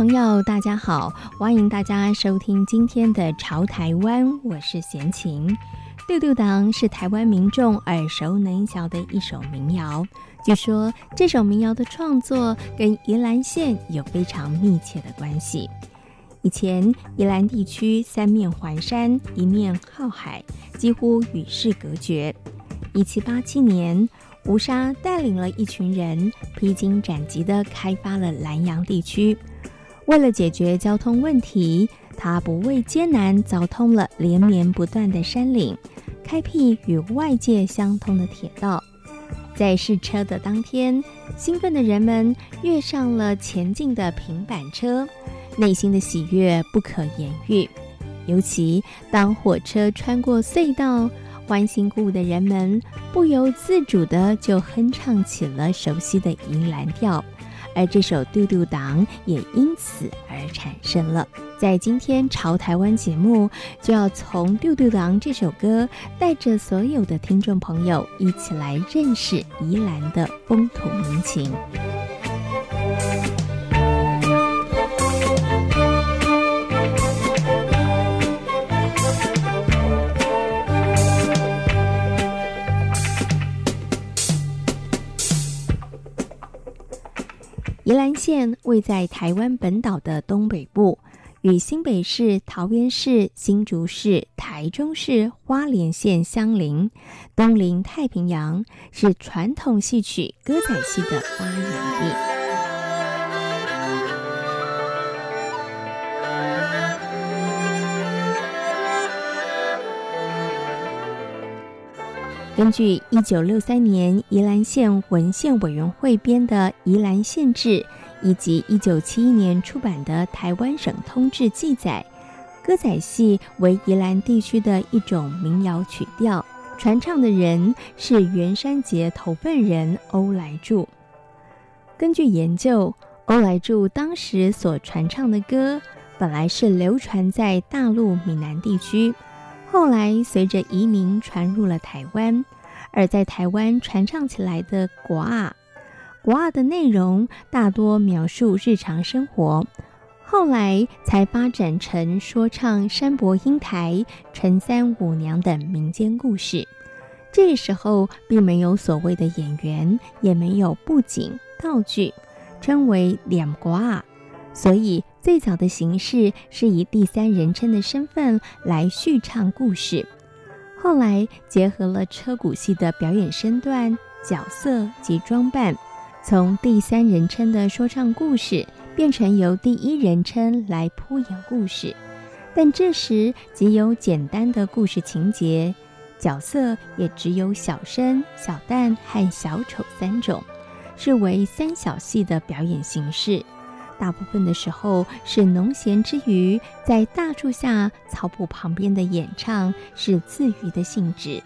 朋友，大家好，欢迎大家收听今天的《潮台湾》，我是闲琴。六六党是台湾民众耳熟能详的一首民谣。据说这首民谣的创作跟宜兰县有非常密切的关系。以前宜兰地区三面环山，一面靠海，几乎与世隔绝。一七八七年，吴沙带领了一群人，披荆斩棘地开发了兰阳地区。为了解决交通问题，他不畏艰难，凿通了连绵不断的山岭，开辟与外界相通的铁道。在试车的当天，兴奋的人们跃上了前进的平板车，内心的喜悦不可言喻。尤其当火车穿过隧道，欢欣鼓舞的人们不由自主地就哼唱起了熟悉的银兰调。而这首《丢丢当》也因此而产生了。在今天《潮台湾》节目，就要从《丢丢当》这首歌，带着所有的听众朋友一起来认识宜兰的风土民情。县位在台湾本岛的东北部，与新北市、桃园市、新竹市、台中市、花莲县相邻，东临太平洋，是传统戏曲歌仔戏的发源地。根据一九六三年宜兰县文献委员会编的《宜兰县志》，以及一九七一年出版的《台湾省通志》记载，歌仔戏为宜兰地区的一种民谣曲调，传唱的人是员山节头份人欧来助。根据研究，欧来助当时所传唱的歌，本来是流传在大陆闽南地区。后来随着移民传入了台湾，而在台湾传唱起来的歌仔，国二的内容大多描述日常生活，后来才发展成说唱山伯英台、陈三五娘等民间故事。这时候并没有所谓的演员，也没有布景道具，称为脸国二。所以，最早的形式是以第三人称的身份来续唱故事，后来结合了车骨戏的表演身段、角色及装扮，从第三人称的说唱故事变成由第一人称来铺演故事，但这时仅有简单的故事情节，角色也只有小生、小旦和小丑三种，是为三小戏的表演形式。大部分的时候是农闲之余，在大树下草圃旁边的演唱是自娱的性质。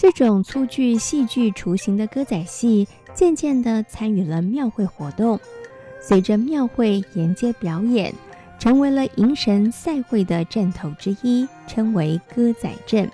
这种粗具戏剧雏形的歌仔戏，渐渐地参与了庙会活动，随着庙会沿街表演。成为了迎神赛会的阵头之一，称为歌仔阵。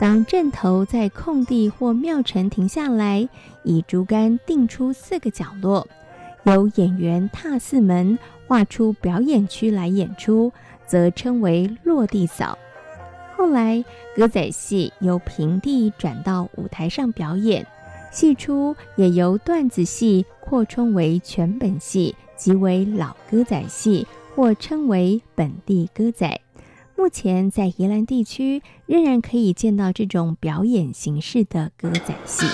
当阵头在空地或庙埕停下来，以竹竿定出四个角落，由演员踏四门，画出表演区来演出，则称为落地扫。后来，歌仔戏由平地转到舞台上表演，戏出也由段子戏扩充为全本戏，即为老歌仔戏。或称为本地歌仔，目前在宜兰地区仍然可以见到这种表演形式的歌仔戏。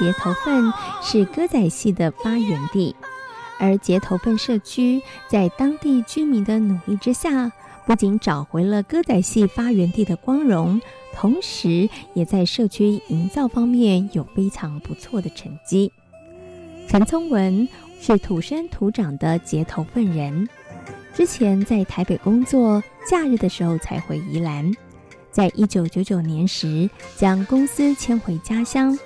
结头份是歌仔戏的发源地，而结头份社区在当地居民的努力之下，不仅找回了歌仔戏发源地的光荣，同时也在社区营造方面有非常不错的成绩。陈聪文是土生土长的结头份人，之前在台北工作，假日的时候才回宜兰。在一九九九年时，将公司迁回家乡。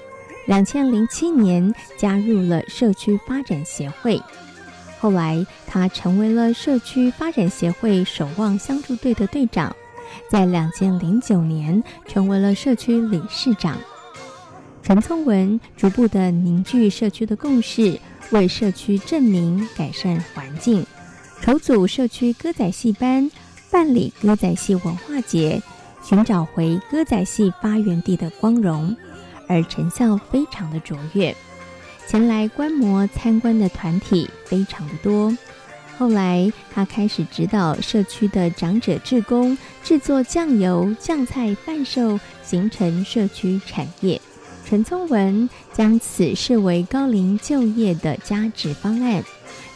两千零七年加入了社区发展协会，后来他成为了社区发展协会守望相助队的队长。在两千零九年成为了社区理事长。陈聪文逐步的凝聚社区的共识，为社区正名改善环境，筹组社区歌仔戏班，办理歌仔戏文化节。寻找回歌仔戏发源地的光荣，而成效非常的卓越。前来观摩参观的团体非常的多。后来，他开始指导社区的长者志工制作酱油、酱菜贩售，形成社区产业。陈聪文将此视为高龄就业的加值方案，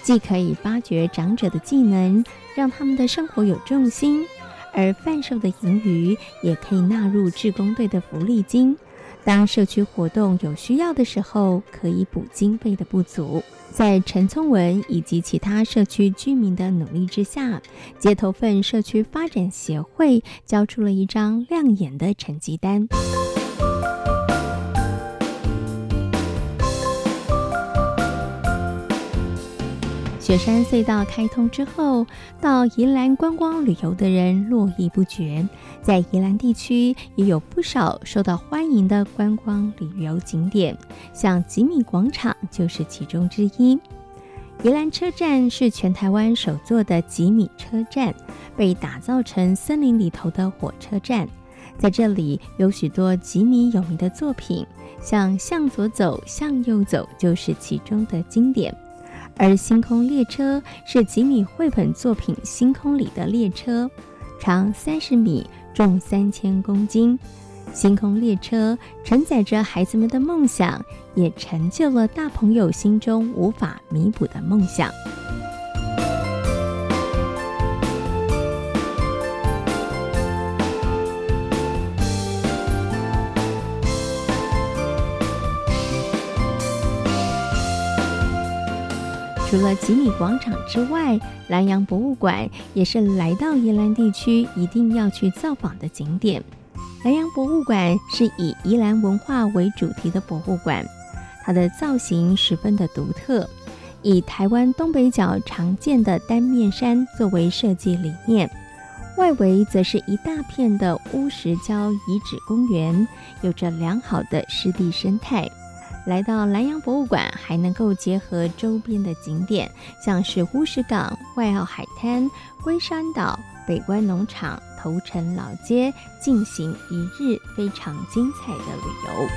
既可以发掘长者的技能，让他们的生活有重心。而贩售的盈余也可以纳入志工队的福利金，当社区活动有需要的时候，可以补经费的不足。在陈聪文以及其他社区居民的努力之下，街头份社区发展协会交出了一张亮眼的成绩单。雪山隧道开通之后，到宜兰观光旅游的人络绎不绝。在宜兰地区也有不少受到欢迎的观光旅游景点，像吉米广场就是其中之一。宜兰车站是全台湾首座的吉米车站，被打造成森林里头的火车站。在这里有许多吉米有名的作品，像向左走，向右走就是其中的经典。而星空列车是吉米绘本作品《星空》里的列车，长三十米，重三千公斤。星空列车承载着孩子们的梦想，也成就了大朋友心中无法弥补的梦想。除了吉米广场之外，兰阳博物馆也是来到宜兰地区一定要去造访的景点。兰阳博物馆是以宜兰文化为主题的博物馆，它的造型十分的独特，以台湾东北角常见的单面山作为设计理念，外围则是一大片的乌石礁遗址公园，有着良好的湿地生态。来到南阳博物馆，还能够结合周边的景点，像是乌石港、外澳海滩、龟山岛、北关农场、头城老街，进行一日非常精彩的旅游。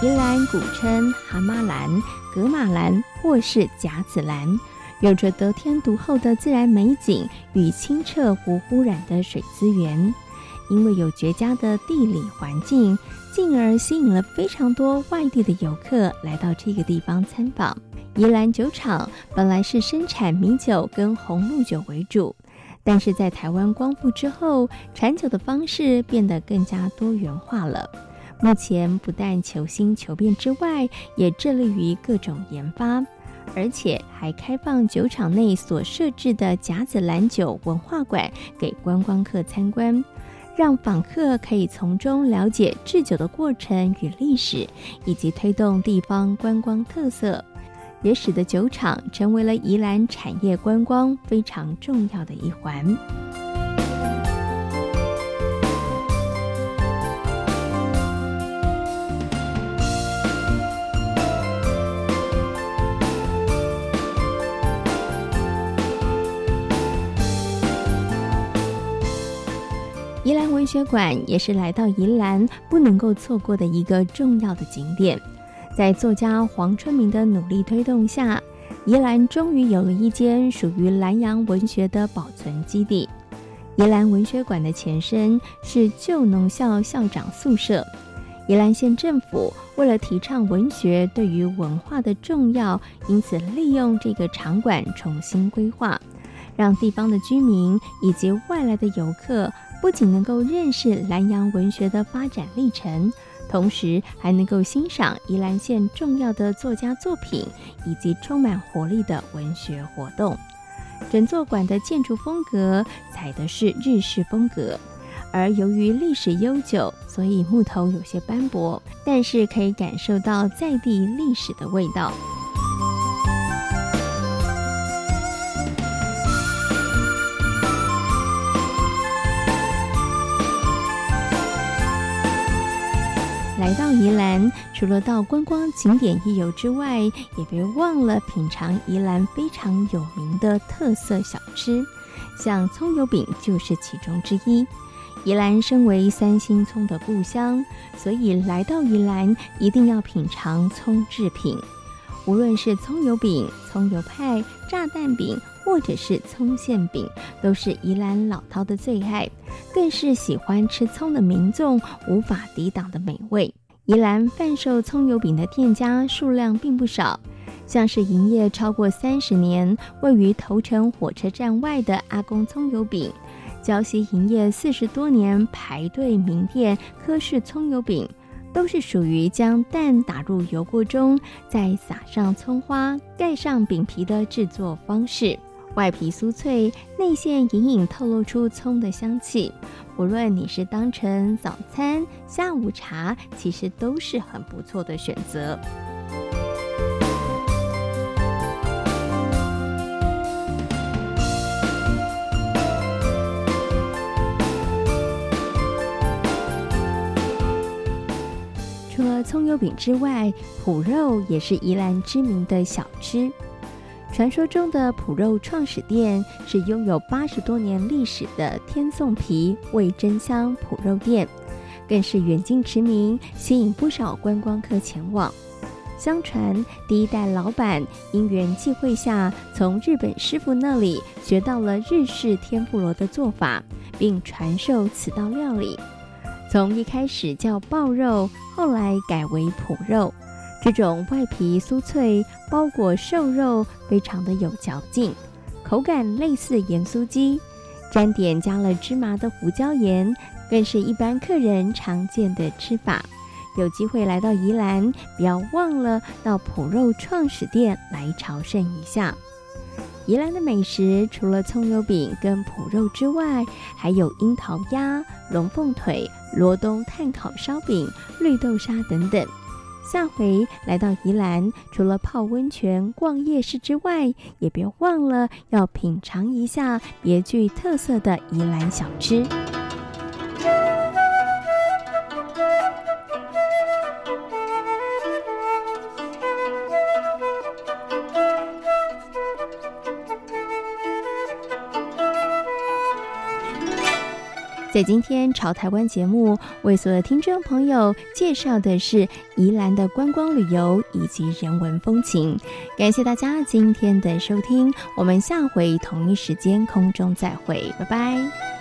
宜兰古称蛤蟆兰、噶玛兰或是甲子兰。有着得天独厚的自然美景与清澈无污染的水资源，因为有绝佳的地理环境，进而吸引了非常多外地的游客来到这个地方参访。宜兰酒厂本来是生产米酒跟红露酒为主，但是在台湾光复之后，产酒的方式变得更加多元化了。目前不但求新求变之外，也致力于各种研发，而且还开放酒厂内所设置的甲子兰酒文化馆给观光客参观，让访客可以从中了解制酒的过程与历史，以及推动地方观光特色，也使得酒厂成为了宜兰产业观光非常重要的一环。宜兰文学馆也是来到宜兰不能够错过的一个重要的景点。在作家黄春明的努力推动下，宜兰终于有了一间属于兰阳文学的保存基地。宜兰文学馆的前身是旧农校校长宿舍。宜兰县政府为了提倡文学对于文化的重要，因此利用这个场馆重新规划，让地方的居民以及外来的游客。不仅能够认识南阳文学的发展历程，同时还能够欣赏宜兰县重要的作家作品以及充满活力的文学活动。整座馆的建筑风格采的是日式风格，而由于历史悠久，所以木头有些斑驳，但是可以感受到在地历史的味道。宜兰，除了到观光景点一游之外，也别忘了品尝宜兰非常有名的特色小吃，像葱油饼就是其中之一。宜兰身为三星葱的故乡，所以来到宜兰一定要品尝葱制品，无论是葱油饼、葱油派、炸蛋饼，或者是葱馅饼，都是宜兰老饕的最爱。更是喜欢吃葱的民众无法抵挡的美味。宜兰贩售葱油饼的店家数量并不少，像是营业超过三十年、位于头城火车站外的阿公葱油饼，礁溪营业四十多年排队名店柯氏葱油饼，都是属于将蛋打入油锅中，再撒上葱花，盖上饼皮的制作方式。外皮酥脆，内馅隐隐透露出葱的香气。无论你是当成早餐、下午茶，其实都是很不错的选择。除了葱油饼之外，脯肉也是宜兰知名的小吃。传说中的脯肉创始店是拥有八十多年历史的天颂皮味真香脯肉店，更是远近驰名，吸引不少观光客前往。相传第一代老板因缘际会下，从日本师傅那里学到了日式天妇罗的做法，并传授此道料理。从一开始叫爆肉，后来改为脯肉。这种外皮酥脆，包裹瘦肉，非常的有嚼劲，口感类似盐酥鸡。沾点加了芝麻的胡椒盐，更是一般客人常见的吃法。有机会来到宜兰，不要忘了到脯肉创始店来朝圣一下。宜兰的美食除了葱油饼跟脯肉之外，还有樱桃鸭、龙凤腿、罗东炭烤烧饼、绿豆沙等等。下回来到宜兰，除了泡温泉、逛夜市之外，也别忘了要品尝一下别具特色的宜兰小吃。在今天《潮台湾》节目，为所有听众朋友介绍的是宜兰的观光旅游以及人文风情。感谢大家今天的收听，我们下回同一时间空中再会，拜拜。